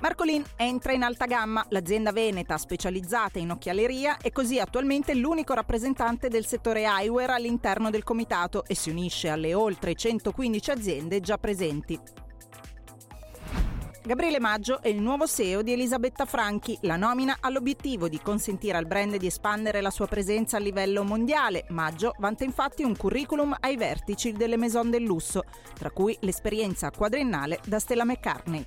Marcolin entra in alta gamma, l'azienda veneta specializzata in occhialeria è così attualmente l'unico rappresentante del settore eyewear all'interno del comitato e si unisce alle oltre 115 aziende già presenti. Gabriele Maggio è il nuovo CEO di Elisabetta Franchi. La nomina ha l'obiettivo di consentire al brand di espandere la sua presenza a livello mondiale. Maggio vanta infatti un curriculum ai vertici delle maison del lusso, tra cui l'esperienza quadriennale da Stella McCartney.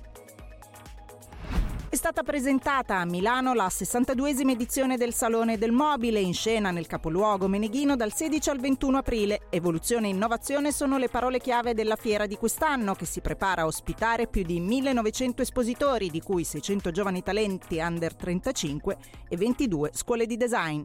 È stata presentata a Milano la 62esima edizione del Salone del Mobile, in scena nel capoluogo meneghino dal 16 al 21 aprile. Evoluzione e innovazione sono le parole chiave della fiera di quest'anno, che si prepara a ospitare più di 1900 espositori, di cui 600 giovani talenti under 35 e 22 scuole di design.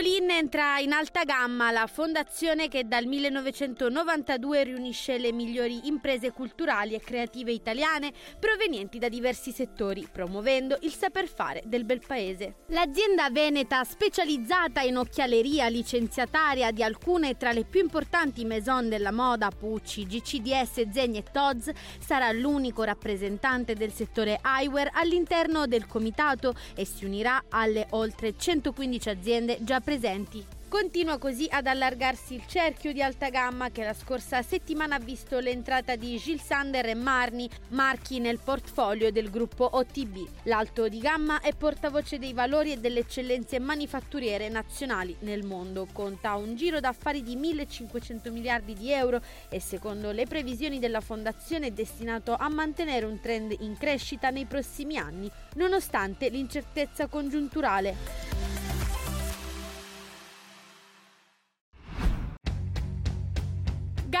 Marcolin entra in alta gamma, la fondazione che dal 1992 riunisce le migliori imprese culturali e creative italiane provenienti da diversi settori, promuovendo il saper fare del bel paese. L'azienda veneta specializzata in occhialeria, licenziataria di alcune tra le più importanti maison della moda, Pucci, GCDS, Zegni e Tod's, sarà l'unico rappresentante del settore eyewear all'interno del comitato e si unirà alle oltre 115 aziende già presenti. Continua così ad allargarsi il cerchio di alta gamma che la scorsa settimana ha visto l'entrata di Gilles Sander e Marni, marchi nel portfolio del gruppo OTB. L'alto di gamma è portavoce dei valori e delle eccellenze manifatturiere nazionali nel mondo. Conta un giro d'affari di 1500 miliardi di euro e secondo le previsioni della fondazione è destinato a mantenere un trend in crescita nei prossimi anni, nonostante l'incertezza congiunturale.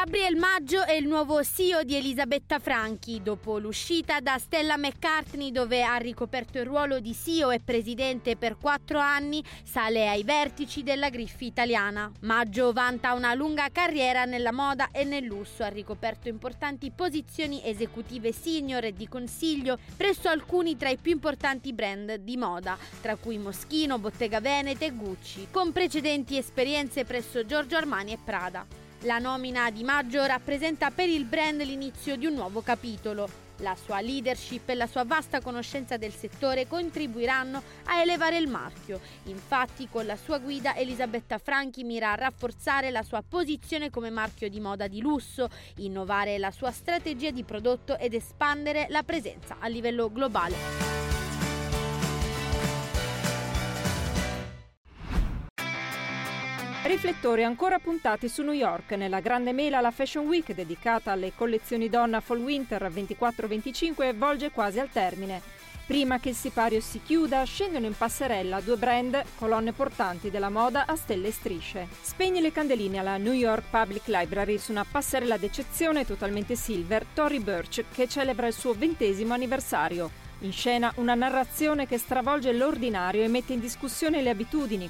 Gabriel Maggio è il nuovo CEO di Elisabetta Franchi. Dopo l'uscita da Stella McCartney, dove ha ricoperto il ruolo di CEO e presidente per quattro anni, sale ai vertici della Griffi italiana. Maggio vanta una lunga carriera nella moda e nel lusso. Ha ricoperto importanti posizioni esecutive senior e di consiglio presso alcuni tra i più importanti brand di moda, tra cui Moschino, Bottega Veneta e Gucci, con precedenti esperienze presso Giorgio Armani e Prada. La nomina di Maggio rappresenta per il brand l'inizio di un nuovo capitolo. La sua leadership e la sua vasta conoscenza del settore contribuiranno a elevare il marchio. Infatti, con la sua guida Elisabetta Franchi mira a rafforzare la sua posizione come marchio di moda di lusso, innovare la sua strategia di prodotto ed espandere la presenza a livello globale. Riflettori ancora puntati su New York nella grande mela la Fashion Week dedicata alle collezioni donna Fall Winter 24-25 volge quasi al termine. Prima che il sipario si chiuda, scendono in passerella due brand, colonne portanti della moda a stelle e strisce. Spegne le candeline alla New York Public Library su una passerella d'eccezione totalmente silver, Tory Burch, che celebra il suo ventesimo anniversario. In scena una narrazione che stravolge l'ordinario e mette in discussione le abitudini.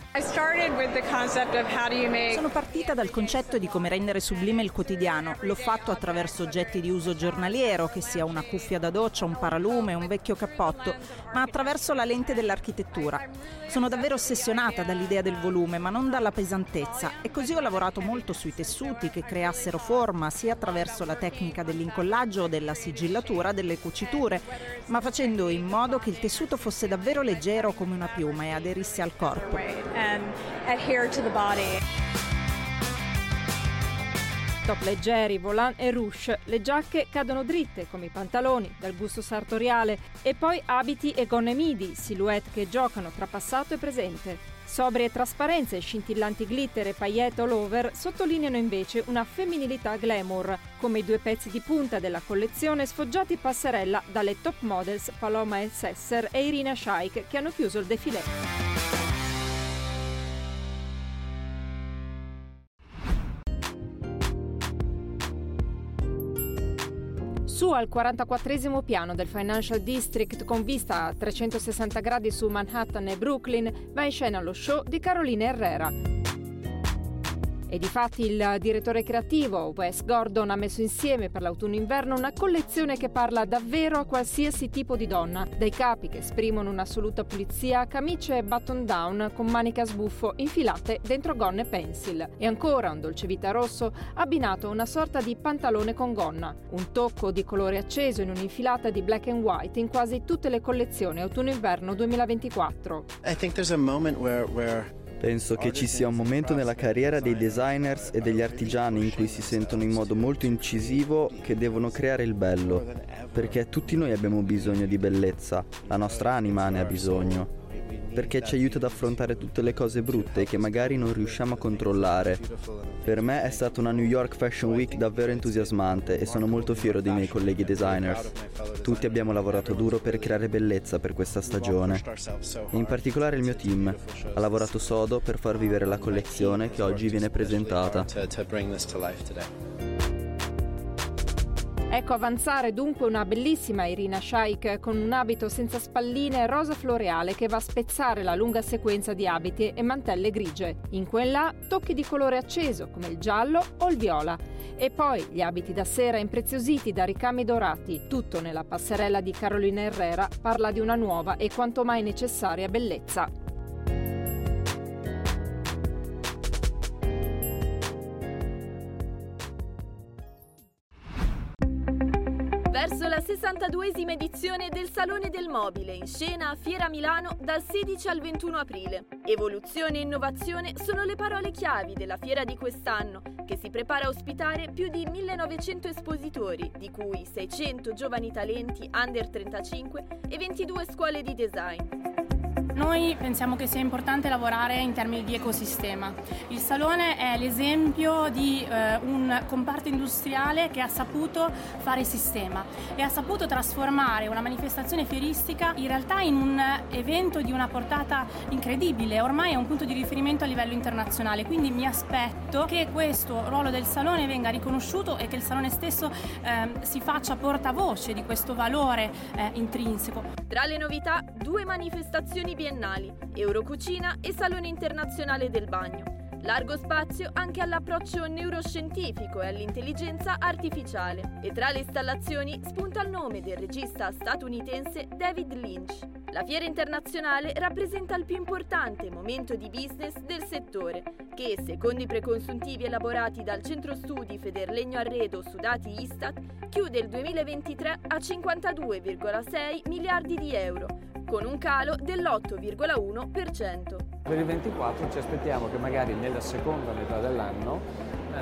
Sono partita dal concetto di come rendere sublime il quotidiano. L'ho fatto attraverso oggetti di uso giornaliero, che sia una cuffia da doccia, un paralume, un vecchio cappotto, ma attraverso la lente dell'architettura. Sono davvero ossessionata dall'idea del volume, ma non dalla pesantezza. E così ho lavorato molto sui tessuti che creassero forma, sia attraverso la tecnica dell'incollaggio o della sigillatura delle cuciture, ma facendo facendo in modo che il tessuto fosse davvero leggero come una piuma e aderisse al corpo. Top leggeri, volant e ruche, le giacche cadono dritte come i pantaloni, dal gusto sartoriale, e poi abiti e gonne midi, silhouette che giocano tra passato e presente. Sobrie trasparenze scintillanti glitter e paillette all over sottolineano invece una femminilità glamour, come i due pezzi di punta della collezione sfoggiati passerella dalle top models Paloma El Sesser e Irina Shaik che hanno chiuso il defilé. Su al 44 piano del Financial District con vista a 360 gradi su Manhattan e Brooklyn va in scena lo show di Carolina Herrera. E difatti il direttore creativo Wes Gordon ha messo insieme per l'autunno-inverno una collezione che parla davvero a qualsiasi tipo di donna, dai capi che esprimono un'assoluta pulizia a camicie e button down con maniche a sbuffo infilate dentro gonne pencil. E ancora un dolce vita rosso abbinato a una sorta di pantalone con gonna, un tocco di colore acceso in un'infilata di black and white in quasi tutte le collezioni autunno-inverno 2024. I think there's a moment where, where Penso che ci sia un momento nella carriera dei designers e degli artigiani in cui si sentono in modo molto incisivo che devono creare il bello, perché tutti noi abbiamo bisogno di bellezza, la nostra anima ne ha bisogno perché ci aiuta ad affrontare tutte le cose brutte che magari non riusciamo a controllare. Per me è stata una New York Fashion Week davvero entusiasmante e sono molto fiero dei miei colleghi designers. Tutti abbiamo lavorato duro per creare bellezza per questa stagione. E in particolare il mio team ha lavorato sodo per far vivere la collezione che oggi viene presentata. Ecco avanzare dunque una bellissima Irina Shaik con un abito senza spalline rosa floreale che va a spezzare la lunga sequenza di abiti e mantelle grigie. In quella tocchi di colore acceso come il giallo o il viola. E poi gli abiti da sera impreziositi da ricami dorati. Tutto nella passerella di Carolina Herrera parla di una nuova e quanto mai necessaria bellezza. La 62esima edizione del Salone del Mobile in scena a Fiera Milano dal 16 al 21 aprile. Evoluzione e innovazione sono le parole chiavi della fiera di quest'anno, che si prepara a ospitare più di 1900 espositori, di cui 600 giovani talenti under 35 e 22 scuole di design. Noi pensiamo che sia importante lavorare in termini di ecosistema. Il Salone è l'esempio di eh, un comparto industriale che ha saputo fare sistema e ha saputo trasformare una manifestazione fieristica in realtà in un evento di una portata incredibile, ormai è un punto di riferimento a livello internazionale, quindi mi aspetto che questo ruolo del Salone venga riconosciuto e che il Salone stesso eh, si faccia portavoce di questo valore eh, intrinseco. Tra le novità, due manifestazioni biennali, Eurocucina e Salone Internazionale del Bagno. Largo spazio anche all'approccio neuroscientifico e all'intelligenza artificiale. E tra le installazioni spunta il nome del regista statunitense David Lynch. La fiera internazionale rappresenta il più importante momento di business del settore, che, secondo i preconsuntivi elaborati dal centro studi Federlegno Arredo su dati Istat, chiude il 2023 a 52,6 miliardi di euro, con un calo dell'8,1%. Per il 24 ci aspettiamo che magari nella seconda metà dell'anno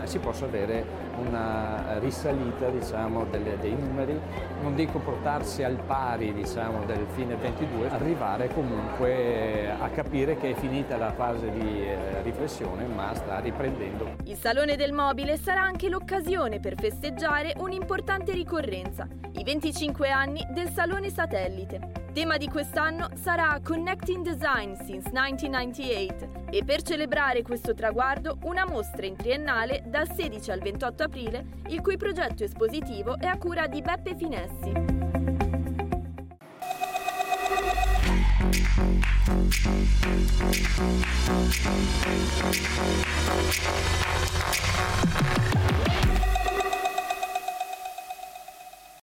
si possa avere una risalita diciamo, delle, dei numeri, non dico portarsi al pari diciamo, del fine 22, arrivare comunque a capire che è finita la fase di eh, riflessione ma sta riprendendo. Il Salone del Mobile sarà anche l'occasione per festeggiare un'importante ricorrenza, i 25 anni del Salone Satellite. Tema di quest'anno sarà Connecting Design since 1998 e per celebrare questo traguardo una mostra in triennale dal 16 al 28 aprile, il cui progetto espositivo è a cura di Beppe Finessi.